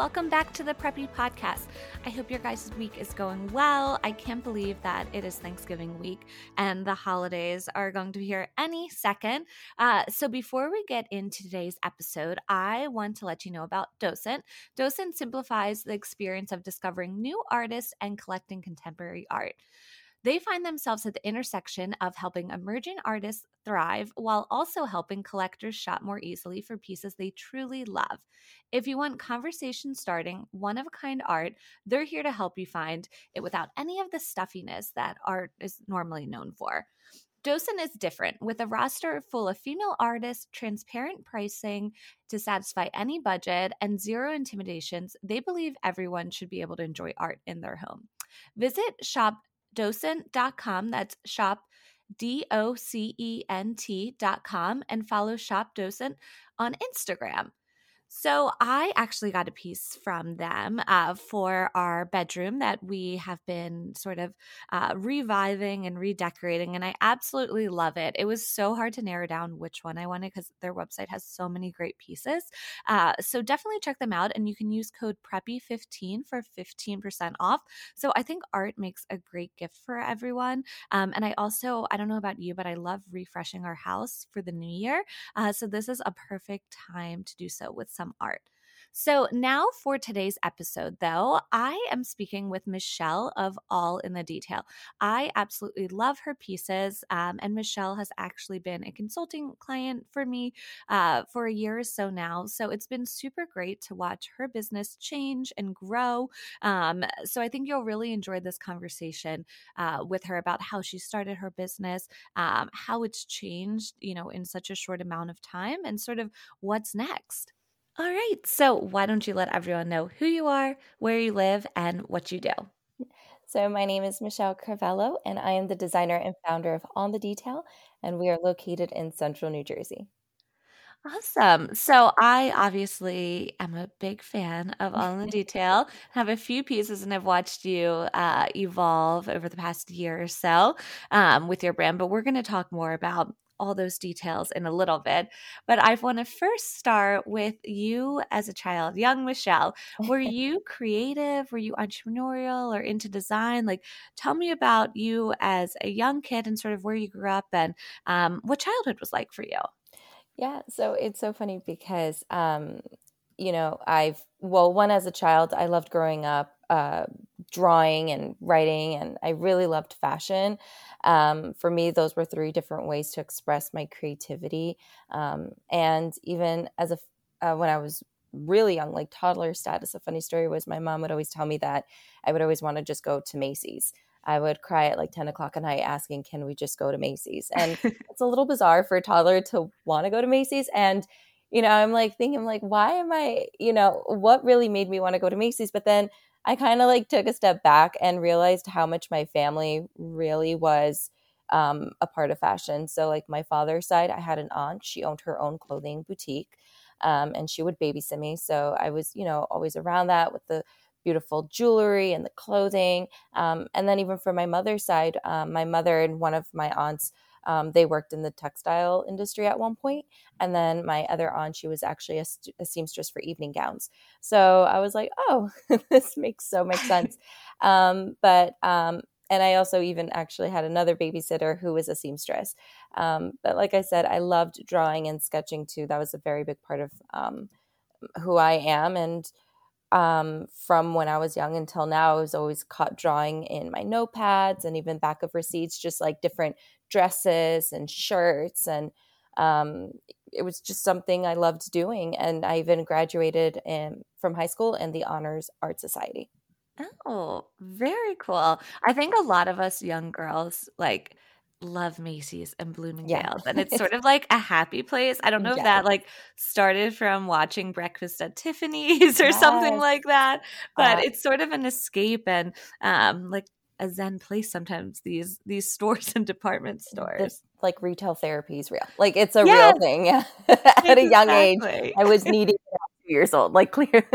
Welcome back to the Preppy Podcast. I hope your guys' week is going well. I can't believe that it is Thanksgiving week and the holidays are going to be here any second. Uh, so, before we get into today's episode, I want to let you know about Docent. Docent simplifies the experience of discovering new artists and collecting contemporary art. They find themselves at the intersection of helping emerging artists thrive while also helping collectors shop more easily for pieces they truly love. If you want conversation starting, one of a kind art, they're here to help you find it without any of the stuffiness that art is normally known for. Docent is different with a roster full of female artists, transparent pricing to satisfy any budget, and zero intimidations. They believe everyone should be able to enjoy art in their home. Visit shop docent.com. That's shop D O C E N T.com and follow Shop Docent on Instagram. So I actually got a piece from them uh, for our bedroom that we have been sort of uh, reviving and redecorating, and I absolutely love it. It was so hard to narrow down which one I wanted because their website has so many great pieces. Uh, so definitely check them out, and you can use code Preppy15 for 15% off. So I think art makes a great gift for everyone, um, and I also I don't know about you, but I love refreshing our house for the new year. Uh, so this is a perfect time to do so with some art. So, now for today's episode, though, I am speaking with Michelle of All in the Detail. I absolutely love her pieces, um, and Michelle has actually been a consulting client for me uh, for a year or so now. So, it's been super great to watch her business change and grow. Um, so, I think you'll really enjoy this conversation uh, with her about how she started her business, um, how it's changed, you know, in such a short amount of time, and sort of what's next. All right. So, why don't you let everyone know who you are, where you live, and what you do? So, my name is Michelle Carvello, and I am the designer and founder of On the Detail, and we are located in central New Jersey. Awesome. So, I obviously am a big fan of All in the Detail, have a few pieces, and I've watched you uh, evolve over the past year or so um, with your brand. But we're going to talk more about all those details in a little bit. But I want to first start with you as a child, young Michelle. Were you creative? Were you entrepreneurial or into design? Like, tell me about you as a young kid and sort of where you grew up and um, what childhood was like for you. Yeah, so it's so funny because, um, you know, I've, well, one as a child, I loved growing up uh, drawing and writing, and I really loved fashion. Um, for me, those were three different ways to express my creativity. Um, and even as a uh, when I was really young, like toddler status, a funny story was my mom would always tell me that I would always want to just go to Macy's. I would cry at like 10 o'clock at night asking, Can we just go to Macy's? And it's a little bizarre for a toddler to want to go to Macy's. And, you know, I'm like thinking, like, why am I, you know, what really made me want to go to Macy's? But then I kind of like took a step back and realized how much my family really was um, a part of fashion. So, like my father's side, I had an aunt. She owned her own clothing boutique, um, and she would babysit me. So I was, you know, always around that with the beautiful jewelry and the clothing. Um, and then even for my mother's side, um, my mother and one of my aunts um, they worked in the textile industry at one point, and then my other aunt, she was actually a, a seamstress for evening gowns. So I was like, oh, this makes so much sense. um, but um, and I also even actually had another babysitter who was a seamstress. Um, but like I said, I loved drawing and sketching too. That was a very big part of um, who I am, and um, from when I was young until now, I was always caught drawing in my notepads and even back of receipts, just like different dresses and shirts. And um, it was just something I loved doing. And I even graduated in, from high school in the Honors Art Society. Oh, very cool. I think a lot of us young girls like love Macy's and Bloomingdale's, yeah. and it's sort of like a happy place. I don't know if that like started from watching Breakfast at Tiffany's or yes. something like that, but uh, it's sort of an escape and um, like a zen place sometimes these these stores and department stores this, like retail therapy is real like it's a yes. real thing at exactly. a young age i was needing two years old like clear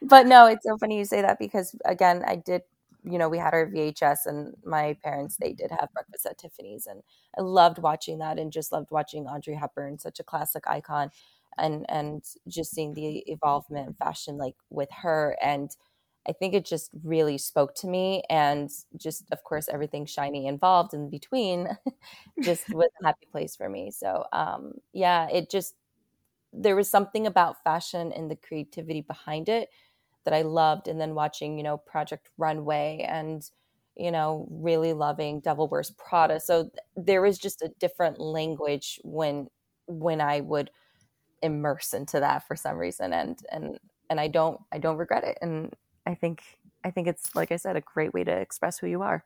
but no it's so funny you say that because again i did you know we had our vhs and my parents they did have breakfast at tiffany's and i loved watching that and just loved watching audrey hepburn such a classic icon and and just seeing the evolvement in fashion like with her and I think it just really spoke to me. And just, of course, everything shiny involved in between just was a happy place for me. So, um, yeah, it just, there was something about fashion and the creativity behind it that I loved. And then watching, you know, Project Runway and, you know, really loving Devil Wears Prada. So there was just a different language when, when I would immerse into that for some reason. And, and, and I don't, I don't regret it. And I think I think it's like I said, a great way to express who you are.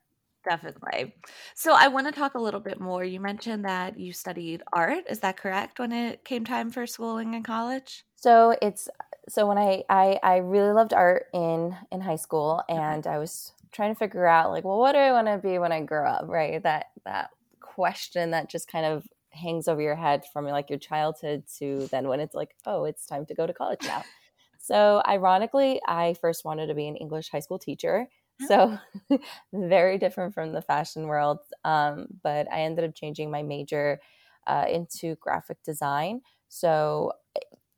Definitely. So I want to talk a little bit more. You mentioned that you studied art. Is that correct when it came time for schooling in college? So it's so when I I, I really loved art in in high school and I was trying to figure out like, well, what do I want to be when I grow up? Right. That that question that just kind of hangs over your head from like your childhood to then when it's like, oh, it's time to go to college now. So, ironically, I first wanted to be an English high school teacher. So, very different from the fashion world. Um, but I ended up changing my major uh, into graphic design. So,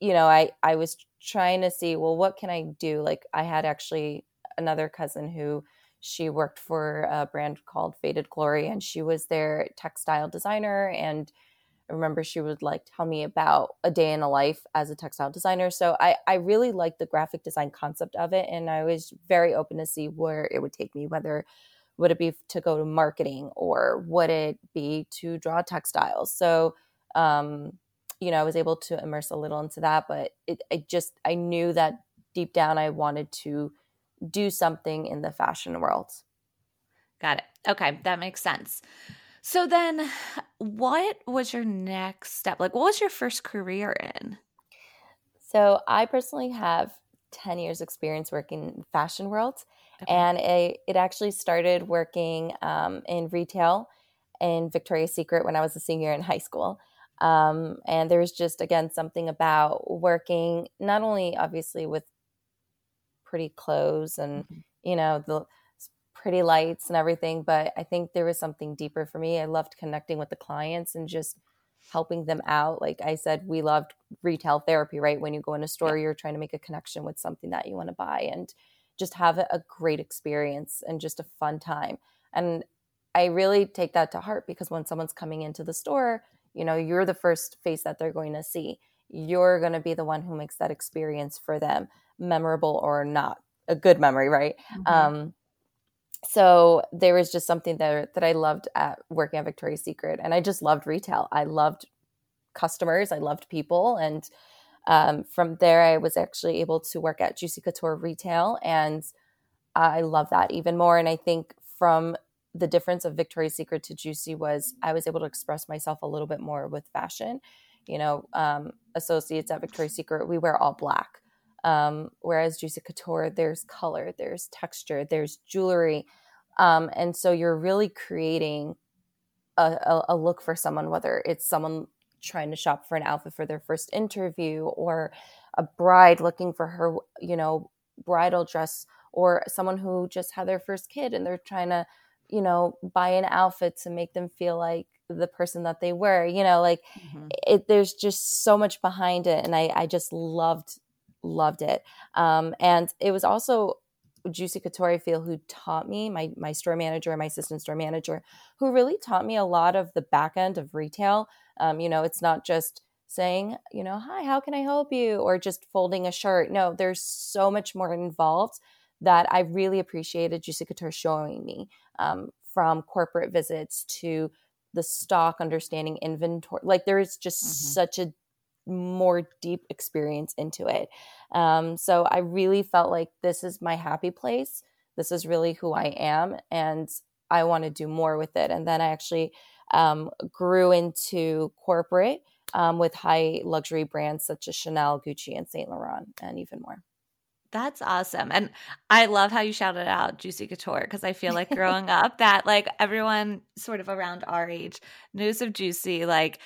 you know, I, I was trying to see, well, what can I do? Like, I had actually another cousin who she worked for a brand called Faded Glory, and she was their textile designer and I remember she would like tell me about a day in a life as a textile designer. So I, I really liked the graphic design concept of it. And I was very open to see where it would take me, whether would it be to go to marketing or would it be to draw textiles? So, um, you know, I was able to immerse a little into that, but it, I just, I knew that deep down I wanted to do something in the fashion world. Got it. Okay. That makes sense. So then what was your next step? Like what was your first career in? So I personally have 10 years experience working in fashion world okay. and it, it actually started working um, in retail in Victoria's Secret when I was a senior in high school. Um, and there's just again something about working not only obviously with pretty clothes and mm-hmm. you know the pretty lights and everything, but I think there was something deeper for me. I loved connecting with the clients and just helping them out. Like I said, we loved retail therapy, right? When you go in a store, yeah. you're trying to make a connection with something that you want to buy and just have a great experience and just a fun time. And I really take that to heart because when someone's coming into the store, you know, you're the first face that they're going to see. You're going to be the one who makes that experience for them memorable or not a good memory, right? Mm-hmm. Um, so there was just something that that I loved at working at Victoria's Secret, and I just loved retail. I loved customers, I loved people, and um, from there, I was actually able to work at Juicy Couture Retail, and I love that even more. And I think from the difference of Victoria's Secret to Juicy was I was able to express myself a little bit more with fashion. You know, um, associates at Victoria's Secret, we wear all black. Um, whereas Juicy Couture, there's color, there's texture, there's jewelry. Um, and so you're really creating a, a, a look for someone, whether it's someone trying to shop for an outfit for their first interview or a bride looking for her, you know, bridal dress or someone who just had their first kid and they're trying to, you know, buy an outfit to make them feel like the person that they were, you know, like mm-hmm. it, there's just so much behind it. And I, I just loved loved it. Um, and it was also Juicy Couture, I feel, who taught me, my, my store manager, my assistant store manager, who really taught me a lot of the back end of retail. Um, you know, it's not just saying, you know, hi, how can I help you? Or just folding a shirt. No, there's so much more involved that I really appreciated Juicy Couture showing me um, from corporate visits to the stock understanding inventory. Like there is just mm-hmm. such a more deep experience into it. Um, so I really felt like this is my happy place. this is really who I am, and I want to do more with it. And then I actually um, grew into corporate um, with high luxury brands such as Chanel, Gucci, and Saint Laurent, and even more. That's awesome. And I love how you shouted out Juicy Couture because I feel like growing up that like everyone sort of around our age knows of Juicy. Like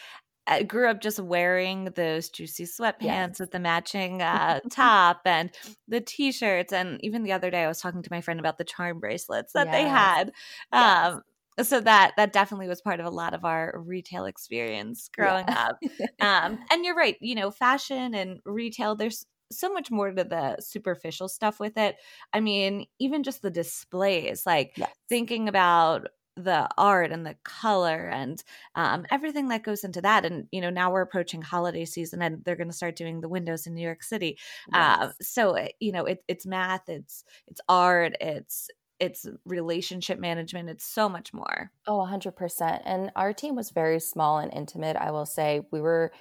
I grew up just wearing those juicy sweatpants yes. with the matching uh, top and the t-shirts. And even the other day I was talking to my friend about the charm bracelets that yes. they had. Yes. Um, so that that definitely was part of a lot of our retail experience growing yeah. up um, and you're right you know fashion and retail there's so much more to the superficial stuff with it. I mean, even just the displays, like yes. thinking about the art and the color and um, everything that goes into that. And you know, now we're approaching holiday season, and they're going to start doing the windows in New York City. Yes. Uh, so eh, you know, it, it's math, it's it's art, it's it's relationship management it's so much more oh 100% and our team was very small and intimate i will say we were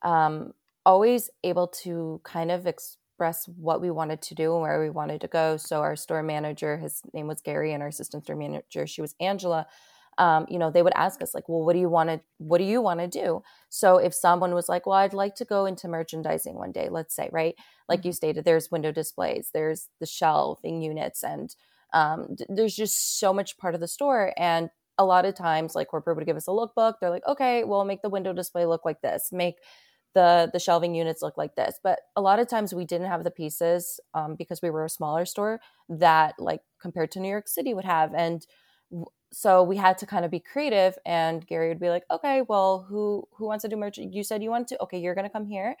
um, always able to kind of express what we wanted to do and where we wanted to go. So our store manager, his name was Gary, and our assistant store manager, she was Angela. Um, you know, they would ask us like, "Well, what do you want to? What do you want to do?" So if someone was like, "Well, I'd like to go into merchandising one day," let's say, right? Like mm-hmm. you stated, there's window displays, there's the shelving units, and um, d- there's just so much part of the store. And a lot of times, like corporate would give us a lookbook. They're like, "Okay, well, make the window display look like this. Make the the shelving units look like this. But a lot of times we didn't have the pieces um, because we were a smaller store that like compared to new york city would have. And so we had to kind of be creative and gary would be like okay well who who wants to do merch? You said you want to okay you're going to come here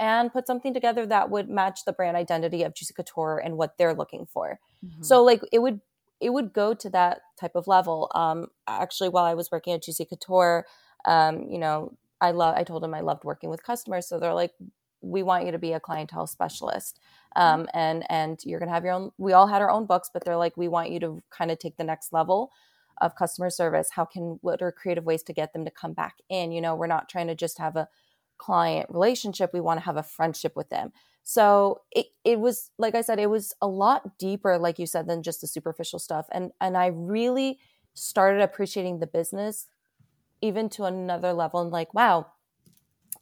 and put something together that would match the brand identity of juicy couture and what they're looking for. Mm-hmm. so like it would it would go to that type of level. Um actually while i was working at juicy couture um, you know, I love. I told them I loved working with customers, so they're like, "We want you to be a clientele specialist, um, mm-hmm. and and you're gonna have your own." We all had our own books, but they're like, "We want you to kind of take the next level." of customer service how can what are creative ways to get them to come back in you know we're not trying to just have a client relationship we want to have a friendship with them so it, it was like i said it was a lot deeper like you said than just the superficial stuff and and i really started appreciating the business even to another level and like, wow,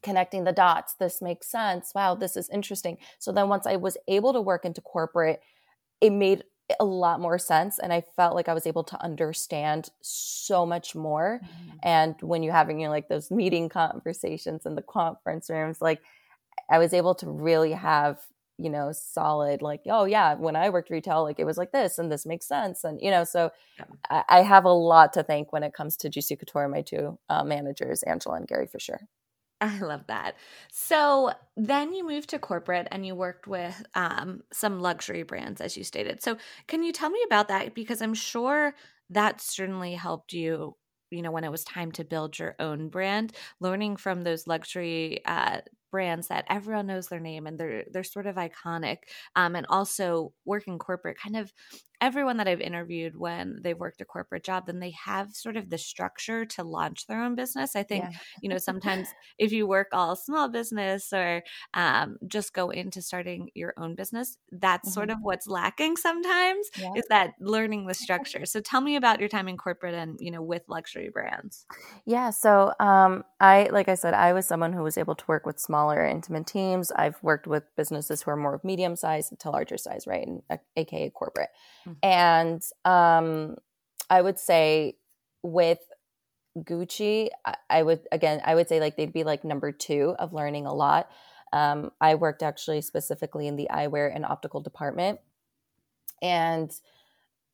connecting the dots, this makes sense. Wow, this is interesting. So then once I was able to work into corporate, it made a lot more sense and I felt like I was able to understand so much more. Mm-hmm. And when you're having you know, like those meeting conversations in the conference rooms, like I was able to really have you know solid like oh yeah when i worked retail like it was like this and this makes sense and you know so yeah. I, I, have a lot to thank when it comes to juicy couture my two uh, managers angela and gary for sure I love that. So then you moved to corporate and you worked with um, some luxury brands, as you stated. So can you tell me about that? Because I'm sure that certainly helped you you know when it was time to build your own brand learning from those luxury uh, brands that everyone knows their name and they're they're sort of iconic um, and also working corporate kind of everyone that I've interviewed when they've worked a corporate job, then they have sort of the structure to launch their own business. I think, yeah. you know, sometimes if you work all small business or um, just go into starting your own business, that's mm-hmm. sort of what's lacking sometimes yeah. is that learning the structure. So tell me about your time in corporate and, you know, with luxury brands. Yeah. So um, I, like I said, I was someone who was able to work with smaller, intimate teams. I've worked with businesses who are more medium size to larger size, right? And AKA corporate. Mm-hmm. And um, I would say with Gucci, I, I, would again, I would say like they'd be like number two of learning a lot. Um, I worked actually specifically in the eyewear and optical department, and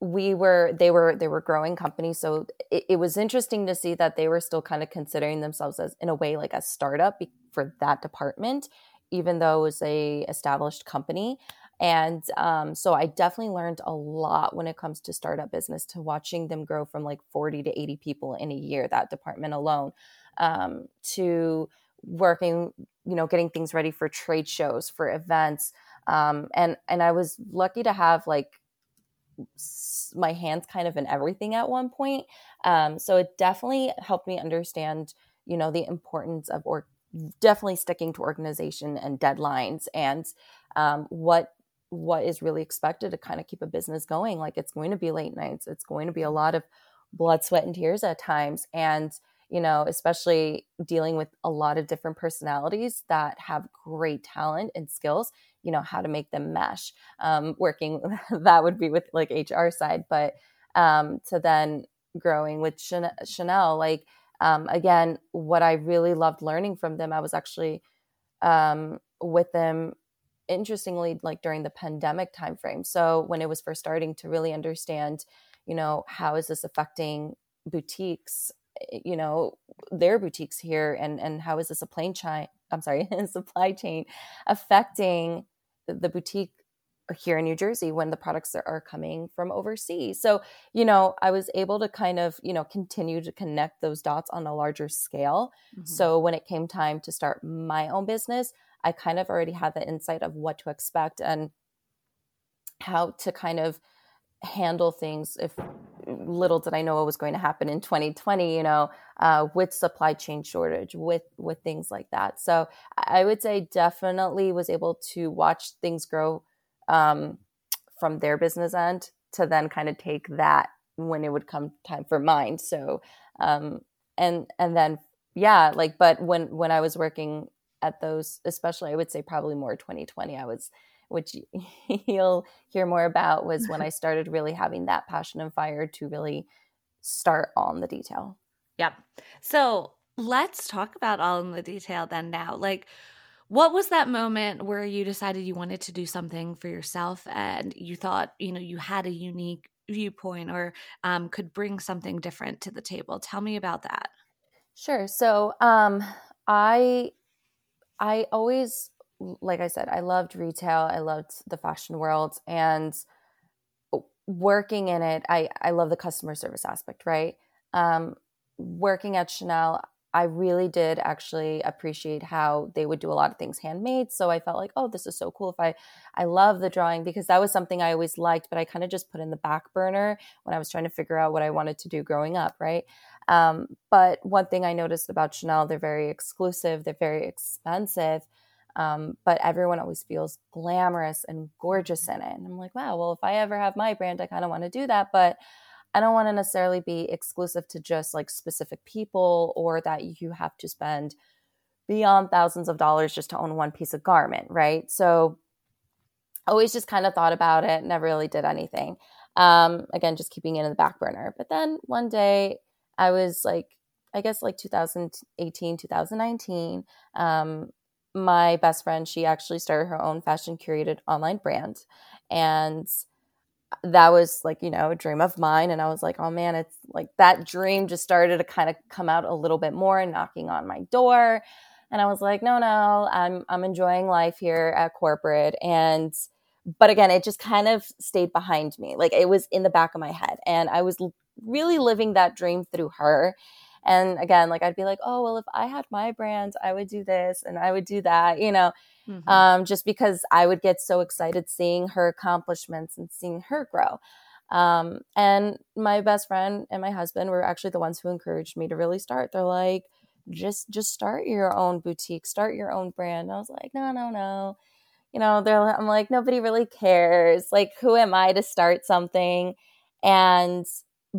we were they were they were growing companies. So it, it, was interesting to see that they were still kind of considering themselves as in a way like a startup for that department even though it was a established company and um, so I definitely learned a lot when it comes to startup business, to watching them grow from like 40 to 80 people in a year, that department alone, um, to working, you know, getting things ready for trade shows, for events. Um, and, and I was lucky to have like my hands kind of in everything at one point. Um, so it definitely helped me understand, you know, the importance of or definitely sticking to organization and deadlines and um, what what is really expected to kind of keep a business going. Like it's going to be late nights, it's going to be a lot of blood, sweat, and tears at times. And, you know, especially dealing with a lot of different personalities that have great talent and skills, you know, how to make them mesh. Um, working that would be with like HR side, but um, to then growing with Chanel, like, um, again, what I really loved learning from them, I was actually um, with them interestingly like during the pandemic timeframe so when it was first starting to really understand you know how is this affecting boutiques eh, you know their boutiques here and and how is the supply chain i'm sorry supply chain affecting the boutique here in New Jersey when the products are coming from overseas. So, you know, I was able to kind of, you know, continue to connect those dots on a larger scale. Mm-hmm. So, when it came time to start my own business, I kind of already had the insight of what to expect and how to kind of handle things if little did I know what was going to happen in 2020, you know, uh, with supply chain shortage, with with things like that. So I would say definitely was able to watch things grow um, from their business end to then kind of take that when it would come time for mine. So um, and and then yeah, like but when when I was working at those, especially I would say probably more 2020. I was, which you'll hear more about, was when I started really having that passion and fire to really start on the detail. Yep. So let's talk about all in the detail then now. Like, what was that moment where you decided you wanted to do something for yourself and you thought, you know, you had a unique viewpoint or um, could bring something different to the table? Tell me about that. Sure. So, um, I I always, like I said, I loved retail. I loved the fashion world and working in it. I, I love the customer service aspect, right? Um, working at Chanel, I really did actually appreciate how they would do a lot of things handmade. So I felt like, oh, this is so cool. If I, I love the drawing because that was something I always liked, but I kind of just put in the back burner when I was trying to figure out what I wanted to do growing up, right? Um, but one thing I noticed about Chanel, they're very exclusive, they're very expensive, um, but everyone always feels glamorous and gorgeous in it. And I'm like, wow, well, if I ever have my brand, I kind of want to do that. But I don't want to necessarily be exclusive to just like specific people or that you have to spend beyond thousands of dollars just to own one piece of garment, right? So I always just kind of thought about it, never really did anything. Um, again, just keeping it in the back burner. But then one day I was like, I guess like 2018, 2019. Um, my best friend, she actually started her own fashion curated online brand. And that was like, you know, a dream of mine. And I was like, oh man, it's like that dream just started to kind of come out a little bit more and knocking on my door. And I was like, no, no, I'm I'm enjoying life here at corporate. And but again, it just kind of stayed behind me. Like it was in the back of my head. And I was really living that dream through her. And again, like I'd be like, oh, well, if I had my brand, I would do this and I would do that, you know, mm-hmm. um, just because I would get so excited seeing her accomplishments and seeing her grow. Um, and my best friend and my husband were actually the ones who encouraged me to really start. They're like, just just start your own boutique, start your own brand. And I was like, no, no, no. You know, they're I'm like, nobody really cares. Like, who am I to start something? And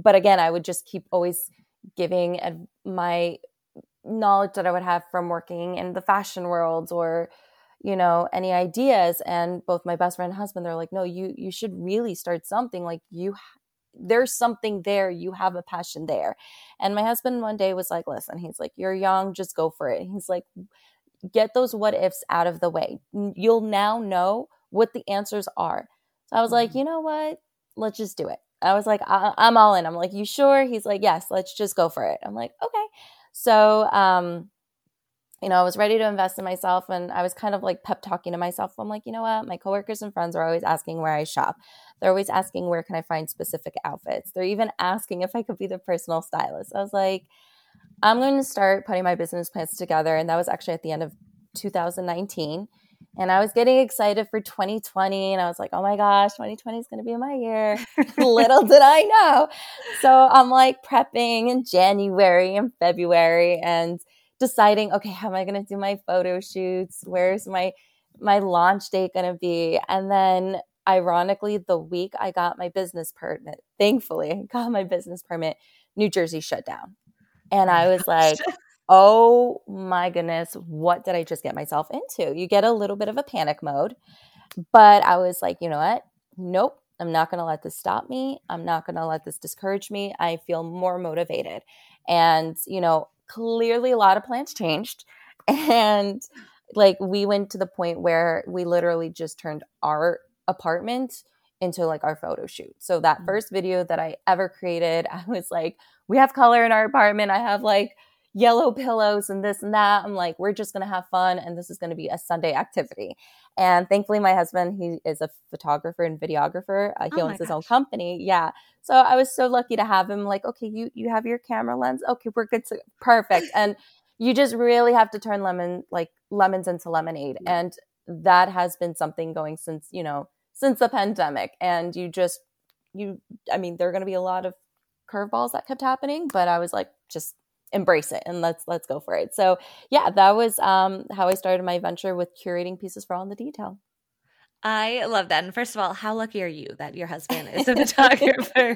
but again, I would just keep always giving my knowledge that I would have from working in the fashion world or you know any ideas. And both my best friend and husband they're like no you you should really start something. Like you there's something there. You have a passion there. And my husband one day was like listen he's like you're young. Just go for it. He's like get those what ifs out of the way. You'll now know what the answers are. So i was like mm-hmm. you know what? Let's just do it I was like, I- am all in. I'm like, you sure? He's like, yes, let's just go for it. I'm like, okay. So, um, you know, I was ready to invest in myself and I was kind of like pep talking to myself. I'm like, you know what? My coworkers and friends are always asking where I shop. They're always asking where can I find specific outfits. They're even asking if I could be the personal stylist. I was like, I'm going to start putting my business plans together. And that was actually at the end of 2019 and I was getting excited for 2020 and I was like, oh my gosh, 2020 is going to be my year. Little did I know. So I'm like prepping in January and February and deciding, okay, how am I going to do my photo shoots? Where's my my launch date going to be? And then ironically, the week I got my business permit, thankfully, I got my business permit, New Jersey shut down. And oh I was like, oh my goodness, what did I just get myself into? You get a little bit of a panic mode. But I was like, you know what? Nope. I'm not going to let this stop me. I'm not going to let this discourage me. I feel more motivated. And, you know, clearly a lot of plans changed. And like we went to the point where we literally just turned our apartment into like our photo shoot. So that mm. first video that I ever created, I was like, we have color in our apartment. I have like yellow pillows and this and that. I'm like, we're just going to have fun and this is going to be a Sunday activity. And thankfully, my husband, he is a photographer and videographer. Uh, he oh owns his own company. Yeah. So I was so lucky to have him like, okay, you, you have your camera lens. Okay, we're good to perfect. And you just really have to turn lemon, like lemons into lemonade. Yeah. And that has been something going since, you know, since the pandemic. And you just, you, I mean, there are going to be a lot of curveballs that kept happening, but I was like, just embrace it and let's let's go for it. So yeah, that was um, how I started my venture with curating pieces for all in the detail. I love that. And first of all, how lucky are you that your husband is a photographer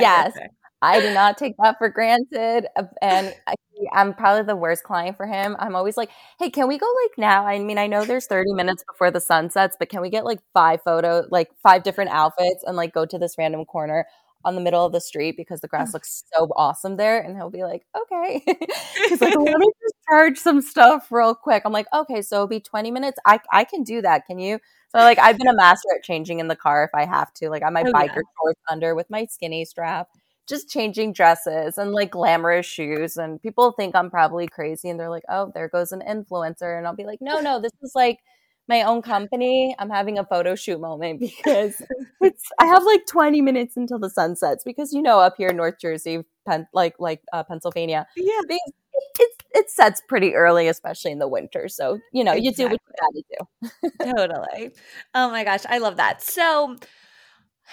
Yes. I do not take that for granted. Uh, and I, am probably the worst client for him. I'm always like, hey, can we go like now? I mean, I know there's 30 minutes before the sun sets, but can we get like five photo, like five different outfits and like go to this random corner? On the middle of the street because the grass looks so awesome there. And he'll be like, okay. He's like, let me just charge some stuff real quick. I'm like, okay, so it'll be 20 minutes. I, I can do that. Can you? So like I've been a master at changing in the car if I have to. Like I might oh, biker yeah. shorts under with my skinny strap, just changing dresses and like glamorous shoes. And people think I'm probably crazy and they're like, oh, there goes an influencer. And I'll be like, no, no, this is like my own company, I'm having a photo shoot moment because it's I have like 20 minutes until the sun sets because you know up here in North Jersey, Pen, like like uh, Pennsylvania, yeah, it it sets pretty early, especially in the winter. So you know exactly. you do what you got to do. totally. Oh my gosh, I love that. So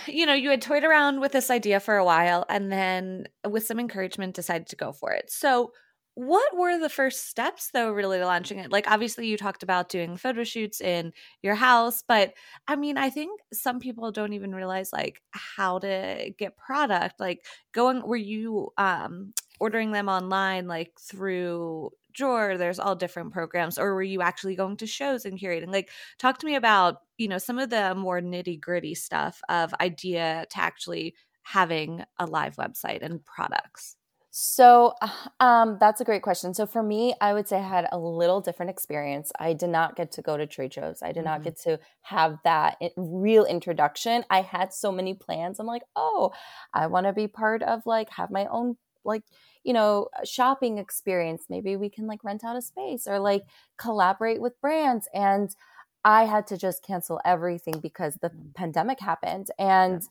you know, you had toyed around with this idea for a while and then with some encouragement decided to go for it. So, what were the first steps though really launching it? Like obviously you talked about doing photo shoots in your house but i mean i think some people don't even realize like how to get product like going were you um ordering them online like through drawer there's all different programs or were you actually going to shows and curating? Like talk to me about you know some of the more nitty gritty stuff of idea to actually having a live website and products so um, that's a great question. So for me, I would say I had a little different experience. I did not get to go to trade shows. I did mm-hmm. not get to have that real introduction. I had so many plans. I'm like, oh, I want to be part of like have my own like you know shopping experience. Maybe we can like rent out a space or like collaborate with brands. And I had to just cancel everything because the mm. pandemic happened and. Yeah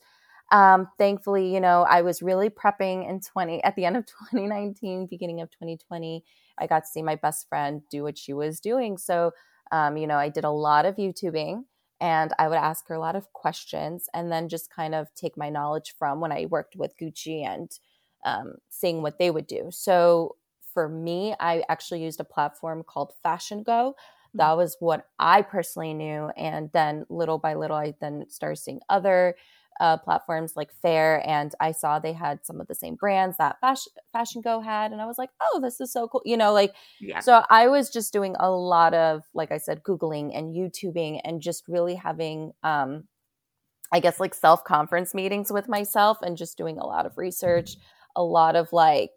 um, thankfully, you know, I was really prepping in 20 at the end of 2019, beginning of 2020. I got to see my best friend do what she was doing. So, um, you know, I did a lot of YouTubing and I would ask her a lot of questions and then just kind of take my knowledge from when I worked with Gucci and um, seeing what they would do. So, for me, I actually used a platform called FashionGo. Hmm. That was what I personally knew. And then little by little, I then started seeing other uh, platforms like Faire, and I saw they had some of the same brands that Fashion, FashionGo had, and I was like, oh, this is so cool, you know, like. Yeah. So I was just doing a lot of, like I said, googling and YouTubing, and just really having, um, I guess, like self conference meetings with myself, and just doing a lot of research, a lot of like,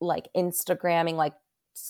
like Instagramming, like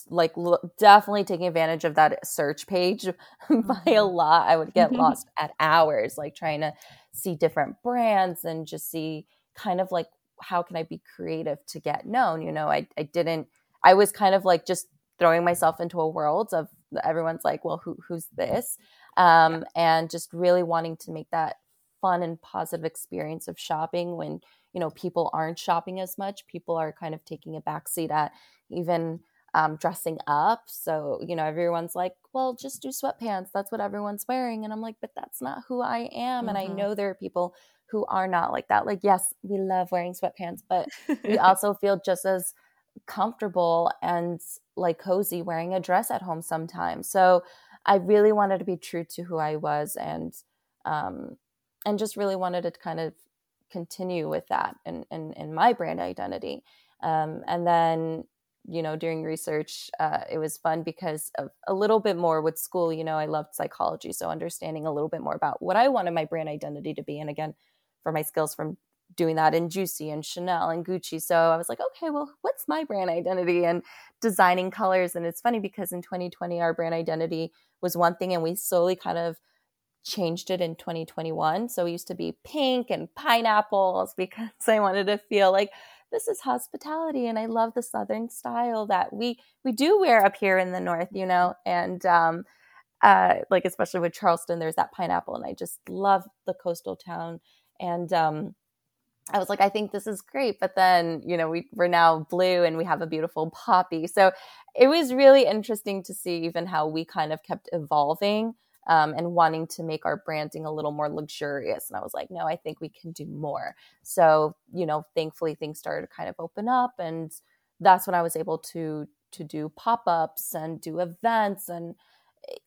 like definitely taking advantage of that search page by a mm-hmm. lot. I would get lost at hours, like trying to see different brands and just see kind of like how can I be creative to get known? You know, I, I didn't, I was kind of like just throwing myself into a world of everyone's like, well, who, who's this? Um, and just really wanting to make that fun and positive experience of shopping when, you know, people aren't shopping as much. People are kind of taking a backseat at even um, dressing up. So, you know, everyone's like, well, just do sweatpants. That's what everyone's wearing. And I'm like, but that's not who I am. Mm-hmm. And I mm-hmm. know there are people who are not like that. Like, yes, we love wearing sweatpants, but we also feel just as comfortable and like cozy wearing a dress at home sometimes. So, I really wanted to be true to who I was and um, and just really wanted to kind of continue with that and in, in, in, my brand identity. Um, and then you know during research uh, it was fun because of a little bit more with school you know i loved psychology so understanding a little bit more about what i wanted my brand identity to be and again for my skills from doing that in juicy and chanel and gucci so i was like okay well what's my brand identity and designing colors? And it's funny because in 2020 our brand identity was one thing and we slowly kind of changed it in 2021 so it used to be pink and pineapples because i wanted to feel like this is hospitality and i love the southern style that we we do wear up here in the north you know and um uh like especially with charleston there's that pineapple and i just love the coastal town and um I was like, I think this is great. But then, you know, we, we're now blue and we have a beautiful poppy. So it was really interesting to see even how we kind of kept evolving um, and wanting to make our branding a little more luxurious. And I was like, no, I think we can do more. So, you know, thankfully things started to kind of open up. And that's when I was able to to do pop-ups and do events and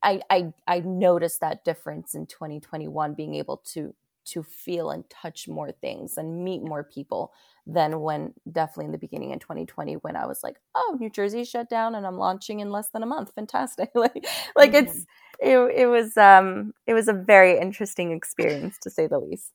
I, I I noticed that difference in 2021 being able to to feel and touch more things and meet more people than when definitely in the beginning in 2020 when I was like, oh, New Jersey shut down and I'm launching in less than a month. Fantastic. like like mm-hmm. it's it, it was um it was a very interesting experience to say the least.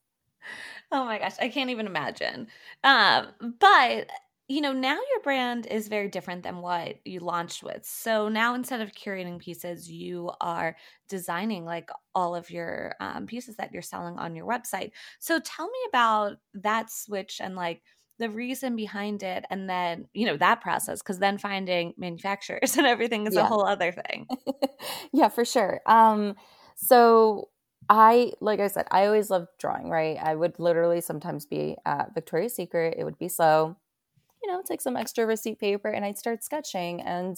Oh my gosh, I can't even imagine. Um, but you know, now your brand is very different than what you launched with. So now instead of curating pieces, you are designing like all of your um, pieces that you're selling on your website. So tell me about that switch and like the reason behind it and then you know that process because then finding manufacturers and everything is yeah. a whole other thing yeah for sure um so I, like I said, I always loved drawing, right? I would literally sometimes be at Victoria's Secret. It would be slow you know, take some extra receipt paper and I'd start sketching. And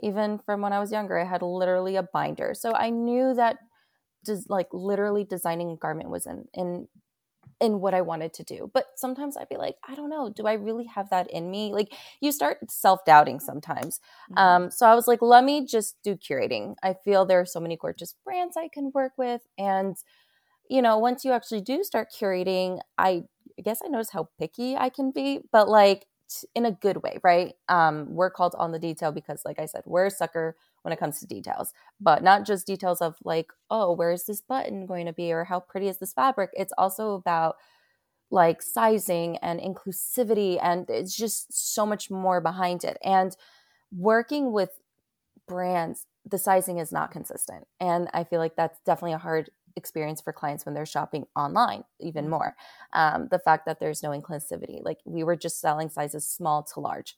even from when I was younger, I had literally a binder. So I knew that just like literally designing a garment was in in in what I wanted to do. But sometimes I'd be like, I don't know, do I really have that in me? Like you start self-doubting sometimes. Mm-hmm. Um, so I was like, let me just do curating. I feel there are so many gorgeous brands I can work with. And, you know, once you actually do start curating, I, I guess I noticed how picky I can be, but like in a good way, right? Um, we're called on the detail because, like I said, we're a sucker when it comes to details, but not just details of like, oh, where is this button going to be or how pretty is this fabric? It's also about like sizing and inclusivity, and it's just so much more behind it. And working with brands, the sizing is not consistent. And I feel like that's definitely a hard experience for clients when they're shopping online even mm-hmm. more um, the fact that there's no inclusivity. Like we were just selling sizes small to large.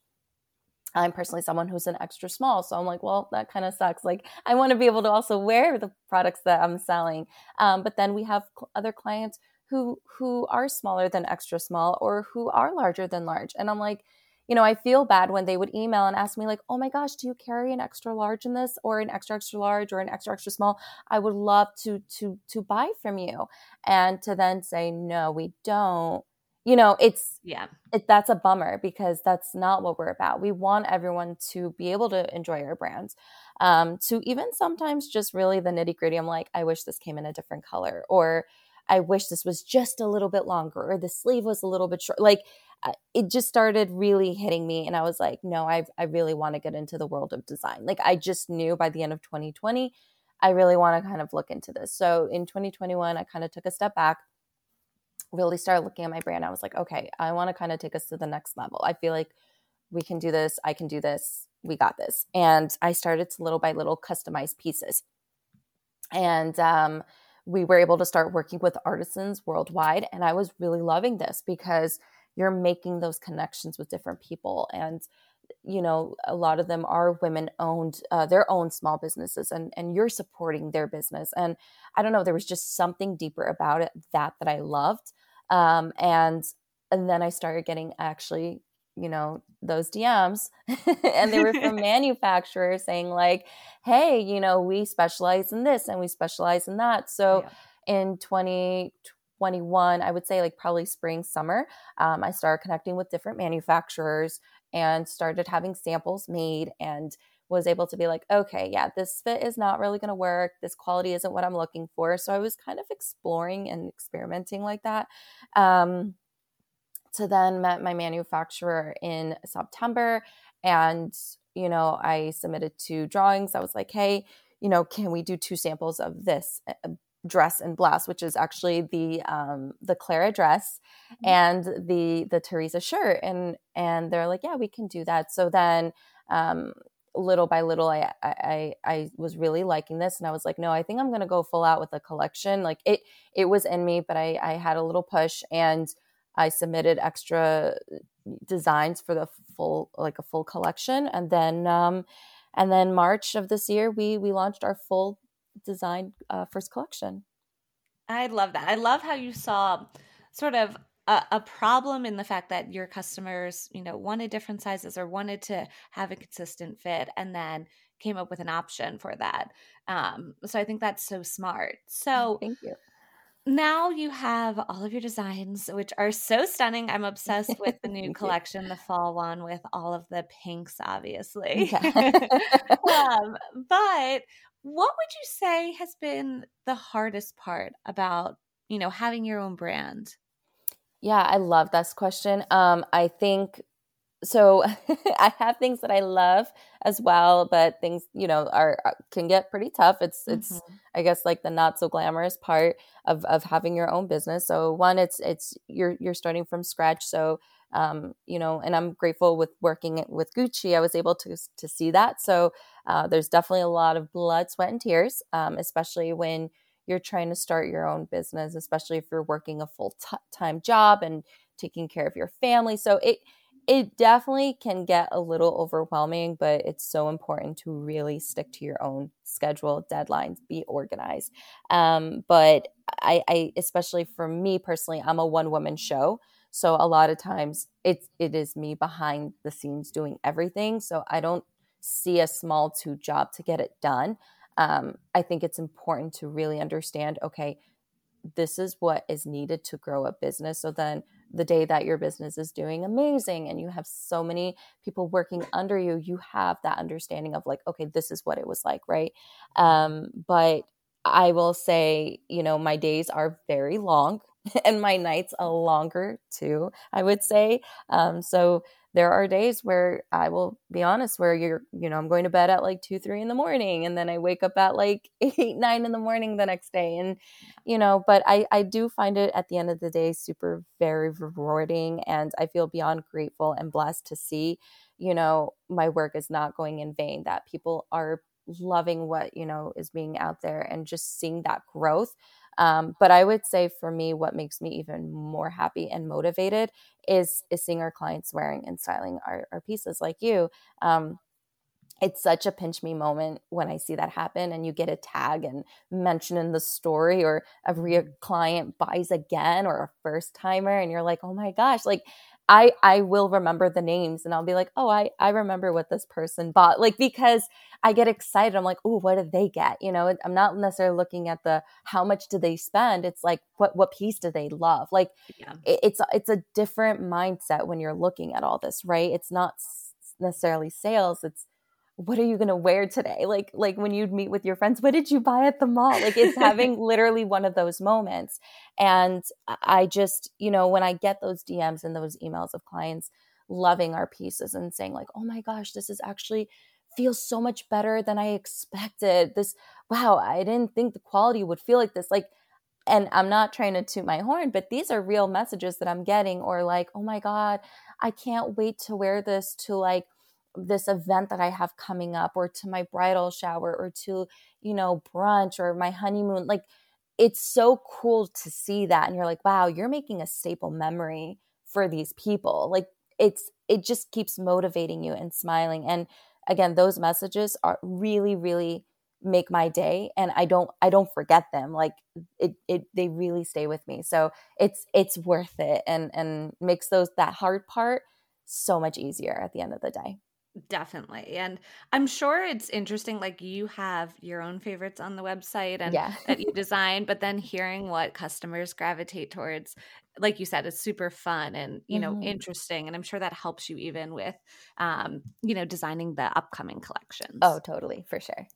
I'm personally someone who's an extra small so i'm like well that kind of sucks. Like i want to be able to also wear the products that i'm selling um, but then we have cl- other clients who who are smaller than extra small or who are larger than large and i'm like you know, I feel bad when they would email and ask me, like, oh my gosh, do you carry an extra large in this or an extra extra large or an extra extra small? I would love to to to buy from you. And to then say, no, we don't. You know, it's yeah, it, that's a bummer because that's not what we're about. We want everyone to be able to enjoy our brands. Um, to even sometimes just really the nitty gritty. I'm like, I wish this came in a different color, or I wish this was just a little bit longer, or the sleeve was a little bit short. Like it just started really hitting me and i was like no i i really want to get into the world of design. Like i just knew by the end of 2020 i really want to kind of look into this. So in 2021 i kind of took a step back really started looking at my brand. I was like okay i want to kind of take us to the next level. I feel like we can do this i can do this we got this. And i started to little by little customize pieces. And um, we were able to start working with artisans worldwide and i was really loving this because you're making those connections with different people and you know a lot of them are women owned uh, their own small businesses and and you're supporting their business and i don't know there was just something deeper about it that that i loved um, and and then i started getting actually you know those dms and they were from manufacturers saying like hey you know we specialize in this and we specialize in that so yeah. in 20 21, I would say like probably spring, summer, um, I started connecting with different manufacturers and started having samples made. And was able to be like, okay, yeah, this fit is not really going to work. This quality isn't what I'm looking for. So I was kind of exploring and experimenting like that. Um, to then met my manufacturer in September and you know I submitted two drawings I was like hey you know can we do two samples of this uh, dress and blouse which is actually the um the Clara dress mm-hmm. and the the Teresa shirt. And and they're like yeah we can do that. So then um little by little I, I i was really liking this and i was like no i think i'm going to go full out with a collection. Like it it was in me but i i had a little push and I submitted extra designs for the full like a full collection. And then um and then March of this year we we launched our full design uh, first collection. I love that. I love how you saw sort of a, a, problem in the fact that your customers, you know, wanted different sizes or wanted to have a consistent fit, and then came up with an option for that. Um, so I think that's so smart. So thank you now you have all of your designs, which are so stunning. I'm obsessed with the new collection, the fall one with all of the pinks, obviously. Yeah. um, but what would you say has been the hardest part about, you know, having your own brand? Yeah, I love this question. Um, I think so I have things that I love as well, but things you know are, are can get pretty tough. It's mm-hmm. it's I guess like the not so glamorous part of of having your own business. So one, it's it's you're you're starting from scratch. So um, you know, and I'm grateful with working with Gucci. I was able to to see that. So uh, there's definitely a lot of blood, sweat, and tears, um, especially when you're trying to start your own business, especially if you're working a full time job and taking care of your family. So it it definitely can get a little overwhelming, but it's so important to really stick to your own schedule, deadlines, be organized. Um, but I, I, especially for me personally, I'm a one woman show. So a lot of times it's it is me behind the scenes doing everything. So I don't see a small two job to get it done. Um, I think it's important to really understand, okay, this is what is needed to grow a business. So then the day that your business is doing amazing and you have so many people working under you, you have that understanding of like, okay, this is what it was like, right? Um, but I will say, you know, my days are very long and my nights are longer too, I would say. Um, so there are days where I will be honest, where you're, you know, I'm going to bed at like two, three in the morning, and then I wake up at like eight, nine in the morning the next day. And, you know, but I, I do find it at the end of the day super, very rewarding. And I feel beyond grateful and blessed to see, you know, my work is not going in vain, that people are loving what, you know, is being out there and just seeing that growth. Um, but I would say for me, what makes me even more happy and motivated is is seeing our clients wearing and styling our, our pieces like you. Um, it's such a pinch me moment when I see that happen and you get a tag and mention in the story or a client buys again or a first timer and you're like, oh my gosh, like I I will remember the names and I'll be like, oh, I I remember what this person bought, like because I get excited. I'm like, oh, what did they get? You know, I'm not necessarily looking at the how much do they spend. It's like what what piece do they love? Like, yeah. it, it's it's a different mindset when you're looking at all this, right? It's not necessarily sales. It's what are you going to wear today? Like like when you'd meet with your friends what did you buy at the mall? Like it's having literally one of those moments. And i just you know when i get those dms and those emails of clients loving our pieces and saying like oh my gosh this is actually feels so much better than i expected. This wow i didn't think the quality would feel like this. Like and i'm not trying to toot my horn but these are real messages that i'm getting or like oh my god i can't wait to wear this to like this event that I have coming up or to my bridal shower or to, you know, brunch or my honeymoon. Like it's so cool to see that. And you're like, wow, you're making a staple memory for these people. Like it's, it just keeps motivating you and smiling. And again, those messages are really, really make my day and i don't i don't forget them like it, it they really stay with me so it's it's worth it and and makes those that hard part so much easier at the end of the day Definitely. And I'm sure it's interesting. Like you have your own favorites on the website and Yeah. that you design, but then hearing what customers gravitate towards, like you said, it's super fun and, you know, Mhm. interesting. And I'm sure that helps you even with, um, you know, designing the upcoming collections. Oh, totally, for sure.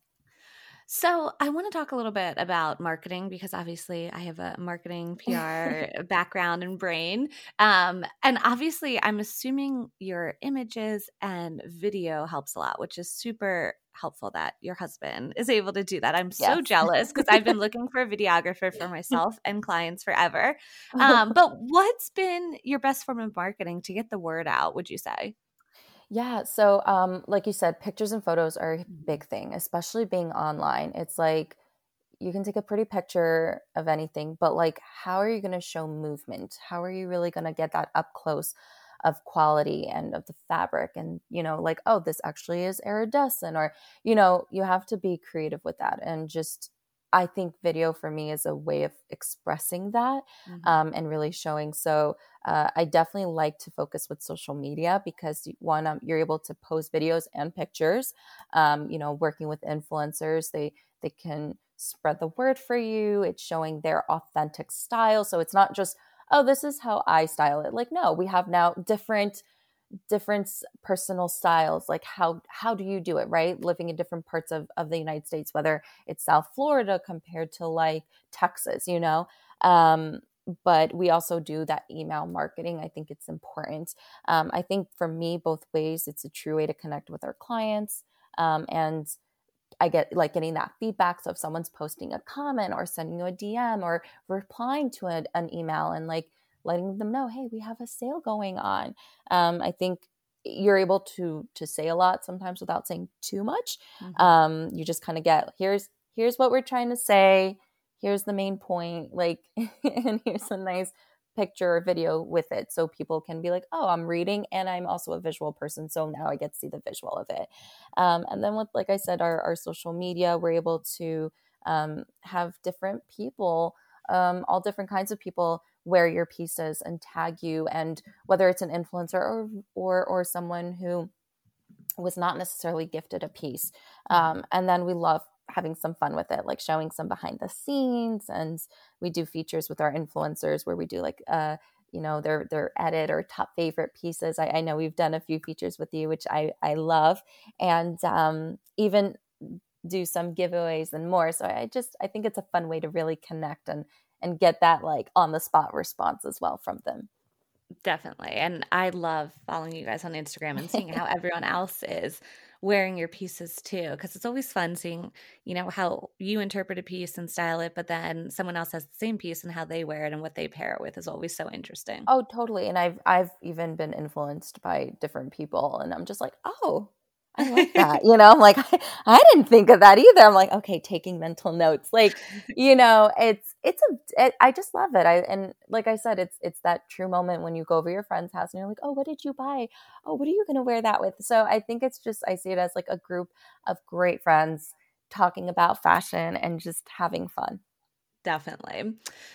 So, I want to talk a little bit about marketing because obviously I have a marketing PR background and brain. Um, and obviously, I'm assuming your images and video helps a lot, which is super helpful that your husband is able to do that. I'm so Yes. jealous because I've been looking for a videographer for myself and clients forever. Um, but what's been your best form of marketing to get the word out, would you say? Yeah, so um, like you said, pictures and photos are a big thing, especially being online. It's like you can take a pretty picture of anything, but like, how are you going to show movement? How are you really going to get that up close of quality and of the fabric? And, you know, like, oh, this actually is iridescent, or, you know, you have to be creative with that. And just, I think video for me is a way of expressing that Mhm. um, and really showing. So uh, I definitely like to focus with social media because one, um, you're able to post videos and pictures. Um, you know, working with influencers, they they can spread the word for you. It's showing their authentic style. So it's not just oh, this is how I style it. Like no, we have now different different personal styles like how how do you do it right? Living in different parts of, of the united states whether it's south florida compared to like texas you know? Um, but we also do that email marketing i think it's important. Um, i think for me both ways it's a true way to connect with our clients um, and i get like getting that feedback. So if someone's posting a comment or sending you a dm or replying to a, an email and like letting them know hey we have a sale going on. Um, i think you're able to to say a lot sometimes without saying too much. Mhm. um, you just kind of get here's here's what we're trying to say. Here's the main point like and here's a nice picture or video with it. So people can be like oh i'm reading and i'm also a visual person so now i get to see the visual of it. Um, and then with like i said our, our social media we're able to um, have different people um, all different kinds of people wear your pieces and tag you and whether it's an influencer or or or someone who was not necessarily gifted a piece um, and then we love having some fun with it like showing some behind the scenes and we do features with our influencers where we do like uh you know their their edit or top favorite pieces. I, I know we've done a few features with you which i i love and um even do some giveaways and more. So i just i think it's a fun way to really connect and and get that like on the spot response as well from them Definitely. And I love following you guys on Instagram and seeing how everyone else is wearing your pieces too. Cause it's always fun seeing, you know, how you interpret a piece and style it, but then someone else has the same piece and how they wear it and what they pair it with is always so interesting. Oh, totally. And I've I've even been influenced by different people and I'm just like, "Oh, I like that." You know, I'm like, I, I didn't think of that either. I'm like, "Okay, taking mental notes." Like, you know, it's it's a it, I just love it. I and like I said, it's it's that true moment when you go over your friend's house and you're like, "Oh, what did you buy? Oh, what are you going to wear that with?" So, I think it's just I see it as like a group of great friends talking about fashion and just having fun. Definitely.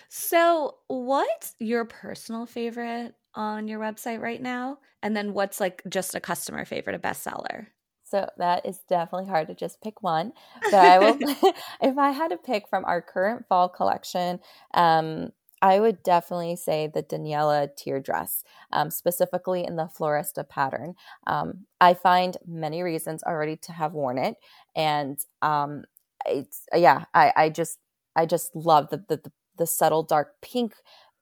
So, what's your personal favorite on your website right now? And then what's like just a customer favorite, a bestseller? So that is definitely hard to just pick one. But I will, if I had to pick from our current fall collection, um, I would definitely say the Daniela tier dress, um, specifically in the Floresta pattern. Um, I find many reasons already to have worn it, and um, it's yeah, I, I just I just love the, the the subtle dark pink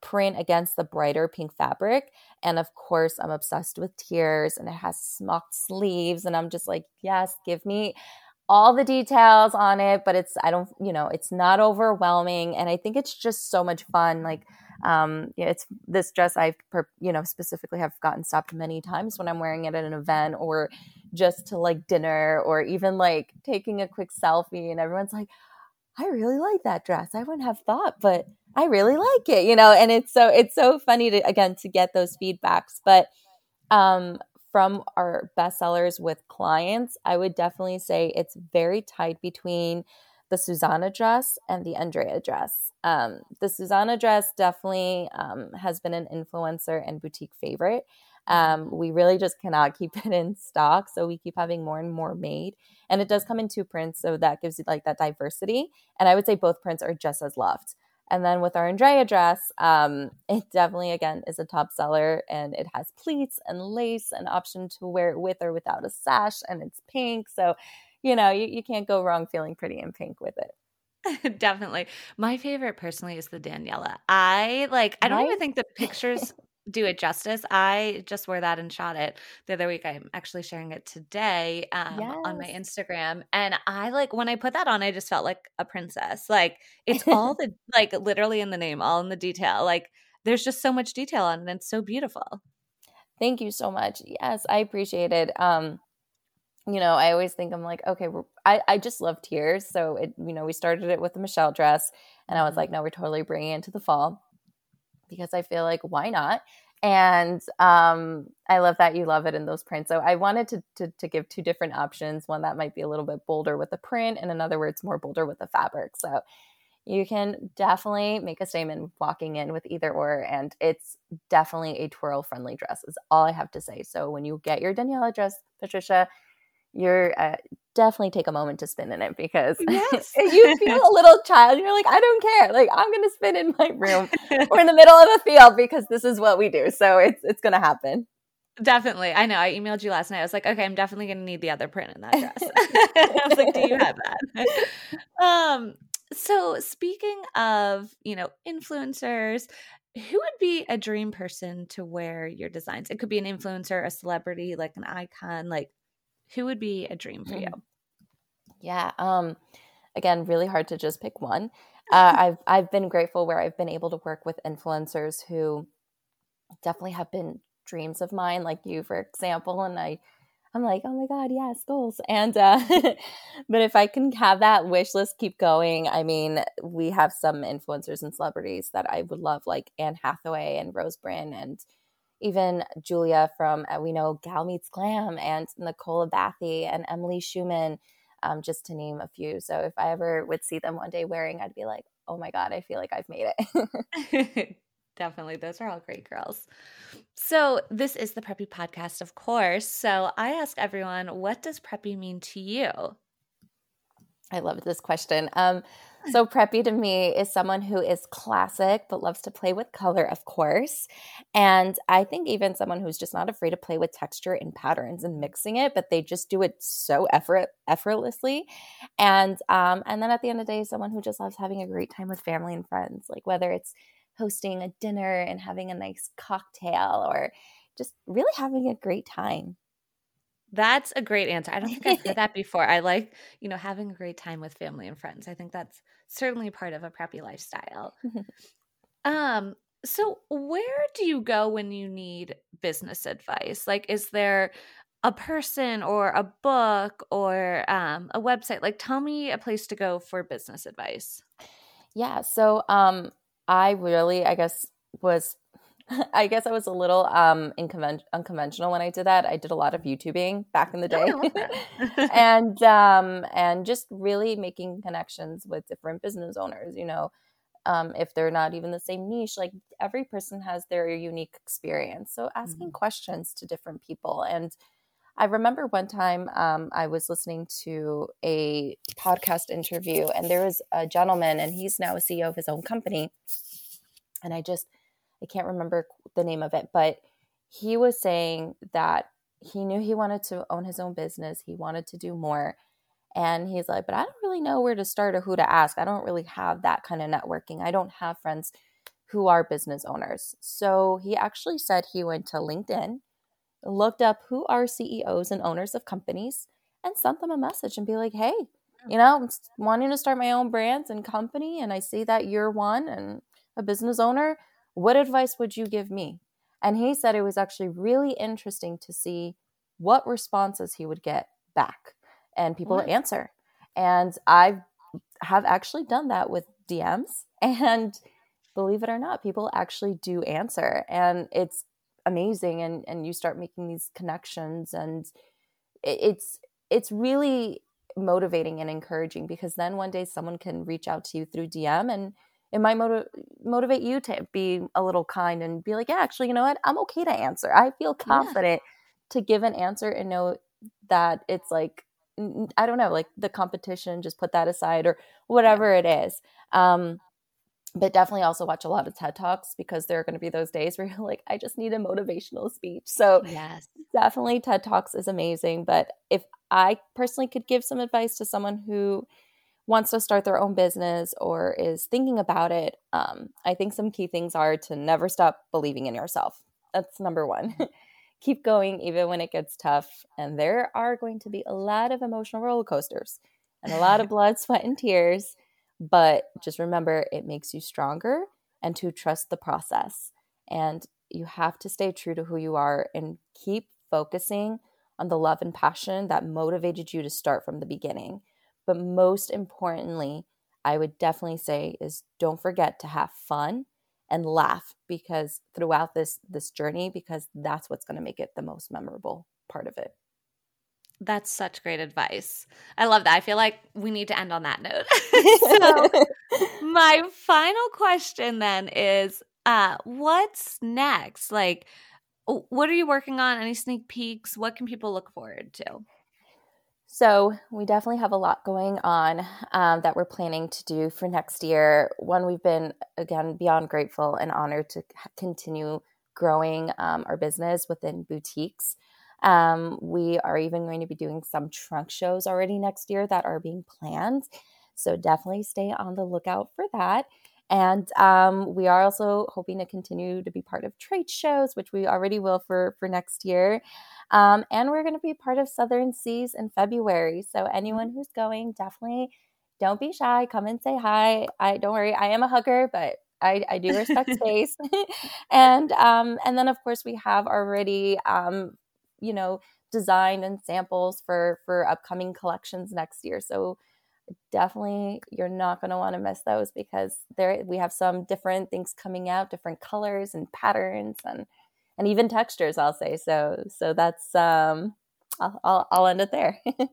print against the brighter pink fabric and of course, I'm obsessed with tiers and it has smocked sleeves. And I'm just like, yes, give me all the details on it. But it's, I don't, you know, it's not overwhelming. And I think it's just so much fun. Like, um, yeah, it's this dress I, per, you know, specifically have gotten stopped many times when I'm wearing it at an event or just to like dinner or even like taking a quick selfie. And everyone's like, I really like that dress. I wouldn't have thought, but I really like it, you know, and it's so it's so funny to again to get those feedbacks. But um from our bestsellers with clients, I would definitely say it's very tight between the Susanna dress and the Andrea dress. Um, the Susanna dress definitely um, has been an influencer and boutique favorite. Um, we really just cannot keep it in stock. So we keep having more and more made. And it does come in two prints. So that gives you like that diversity. And I would say both prints are just as loved. And then with our Andrea dress, um, it definitely, again, is a top seller and it has pleats and lace, an option to wear it with or without a sash, and it's pink. So, you know, you, you can't go wrong feeling pretty in pink with it. Definitely. My favorite personally is the Daniela. I like, I don't right? even think the pictures do it justice. I just wore that and shot it the other week. I'm actually sharing it today um, yes. on my Instagram. And I like when I put that on, I just felt like a princess. Like it's all the like literally in the name, all in the detail. Like there's just so much detail on it. And it's so beautiful. Thank you so much. Yes, I appreciate it. Um, you know, I always think I'm like, okay, I, I just love tiers. So it, you know, we started it with the Michelle dress and I was like, mm-hmm. no, we're totally bringing it to the fall because I feel like why not? And um, I love that you love it in those prints. So I wanted to, to, to give two different options. One that might be a little bit bolder with the print, and another where it's more bolder with the fabric. So you can definitely make a statement walking in with either or, and it's definitely a twirl friendly dress. Is all I have to say. So when you get your Daniela dress, Patricia, you're uh, definitely take a moment to spin in it because yes. you feel a little child. You're like, I don't care. Like I'm gonna spin in my room or in the middle of a field because this is what we do. So it's it's gonna happen. Definitely. I know. I emailed you last night. I was like, okay, I'm definitely gonna need the other print in that dress. I was like, do you have that? um, so speaking of, you know, influencers, who would be a dream person to wear your designs? It could be an influencer, a celebrity, like an icon, like who would be a dream for you? Mm. Yeah. Um, again, really hard to just pick one. Uh, I've I've been grateful where I've been able to work with influencers who definitely have been dreams of mine, like you, for example. And I, I'm like, oh my god, yes, goals. And uh, but if I can have that wish list keep going, I mean, we have some influencers and celebrities that I would love, like Anne Hathaway and Rose Byrne and even Julia from uh, we know Gal Meets Glam and Nicola Bathie and Emily Schuman, um, just to name a few. So if I ever would see them one day wearing, I'd be like, oh my god, I feel like I've made it. Definitely. Those are all great girls. So, this is the Preppy podcast, of course. So, I ask everyone, what does preppy mean to you? I love this question. Um, so preppy to me is someone who is classic but loves to play with color, of course. And I think even someone who's just not afraid to play with texture and patterns and mixing it, but they just do it so effort effortlessly. And um, and then at the end of the day, someone who just loves having a great time with family and friends, like whether it's hosting a dinner and having a nice cocktail or just really having a great time. That's a great answer. I don't think I've heard that before. I like, you know, having a great time with family and friends. I think that's certainly part of a preppy lifestyle. um, so where do you go when you need business advice? Like, is there a person or a book or um, a website? Like, tell me a place to go for business advice. Yeah. So, um, I really, I guess, was I guess I was a little um unconventional when I did that. I did a lot of YouTubing back in the day, oh, and um, and just really making connections with different business owners. You know, um, if they're not even the same niche, like every person has their unique experience. So asking mm-hmm. questions to different people. And I remember one time um, I was listening to a podcast interview, and there was a gentleman, and he's now a CEO of his own company, and I just I can't remember the name of it, but he was saying that he knew he wanted to own his own business. He wanted to do more. And he's like, but I don't really know where to start or who to ask. I don't really have that kind of networking. I don't have friends who are business owners. So he actually said he went to LinkedIn, looked up who are CEOs and owners of companies, and sent them a message and be like, hey, hmm. you know, I'm wanting to start my own brands and company, and I see that you're one and a business owner. What advice would you give me? And he said it was actually really interesting to see what responses he would get back and people answer. And I have actually done that with DMs. And believe it or not, people actually do answer. And it's amazing. And, and you start making these connections. And it's, it's really motivating and encouraging because then one day someone can reach out to you through DM and it might motiv- motivate you to be a little kind and be like, yeah, actually, you know what? I'm okay to answer. I feel confident yeah. to give an answer and know that it's like, I don't know, like the competition, just put that aside or whatever it is. Um, but definitely also watch a lot of TED Talks because there are going to be those days where you're like, I just need a motivational speech. So, yes, definitely TED Talks is amazing. But if I personally could give some advice to someone who wants to start their own business or is thinking about it, um, I think some key things are to never stop believing in yourself. That's number one. Keep going even when it gets tough. And there are going to be a lot of emotional roller coasters and a lot of blood, sweat, and tears. But just remember, it makes you stronger and to trust the process. And you have to stay true to who you are and keep focusing on the love and passion that motivated you to start from the beginning but most importantly, I would definitely say is don't forget to have fun and laugh because throughout this this journey because that's what's going to make it the most memorable part of it. That's such great advice. I love that. I feel like we need to end on that note. so, my final question then is uh what's next? Like what are you working on? Any sneak peeks? What can people look forward to? So, we definitely have a lot going on um, that we're planning to do for next year. One, we've been, again, beyond grateful and honored to continue growing um, our business within boutiques. Um, we are even going to be doing some trunk shows already next year that are being planned. So, definitely stay on the lookout for that. And um, we are also hoping to continue to be part of trade shows, which we already will for, for next year. Um, and we're going to be part of Southern Seas in February. So anyone who's going, definitely don't be shy. Come and say hi. I don't worry. I am a hugger, but I, I do respect space. and um, and then of course we have already um, you know designed and samples for for upcoming collections next year. So definitely you're not going to want to miss those because there we have some different things coming out, different colors and patterns and and even textures i'll say so so that's um i'll i'll, I'll end it there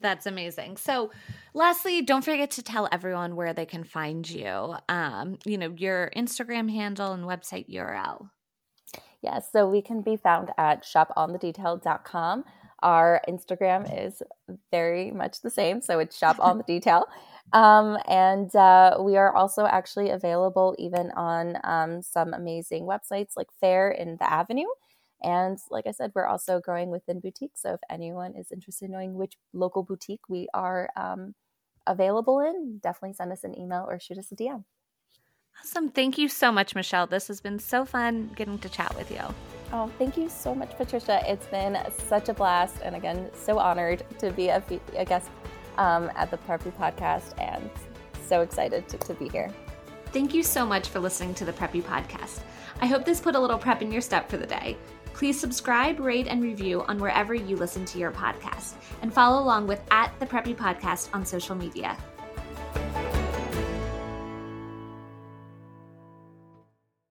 That's amazing. So, lastly, don't forget to tell everyone where they can find you. Um, you know, your Instagram handle and website URL. Yes, so we can be found at shoponthedetail.com. Our Instagram is very much the same, so it's shop on the detail. Um, and uh, we are also actually available even on um, some amazing websites like Faire in the Avenue. And like I said, we're also growing within boutiques. So if anyone is interested in knowing which local boutique we are um, available in, definitely send us an email or shoot us a DM. Awesome. Thank you so much, Michelle. This has been so fun getting to chat with you. Oh, thank you so much, Patricia. It's been such a blast. And again, so honored to be a, a guest um, at the Preppy podcast and so excited to, to be here. Thank you so much for listening to the Preppy podcast. I hope this put a little prep in your step for the day. Please subscribe, rate, and review on wherever you listen to your podcast, and follow along with at the Preppy Podcast on social media.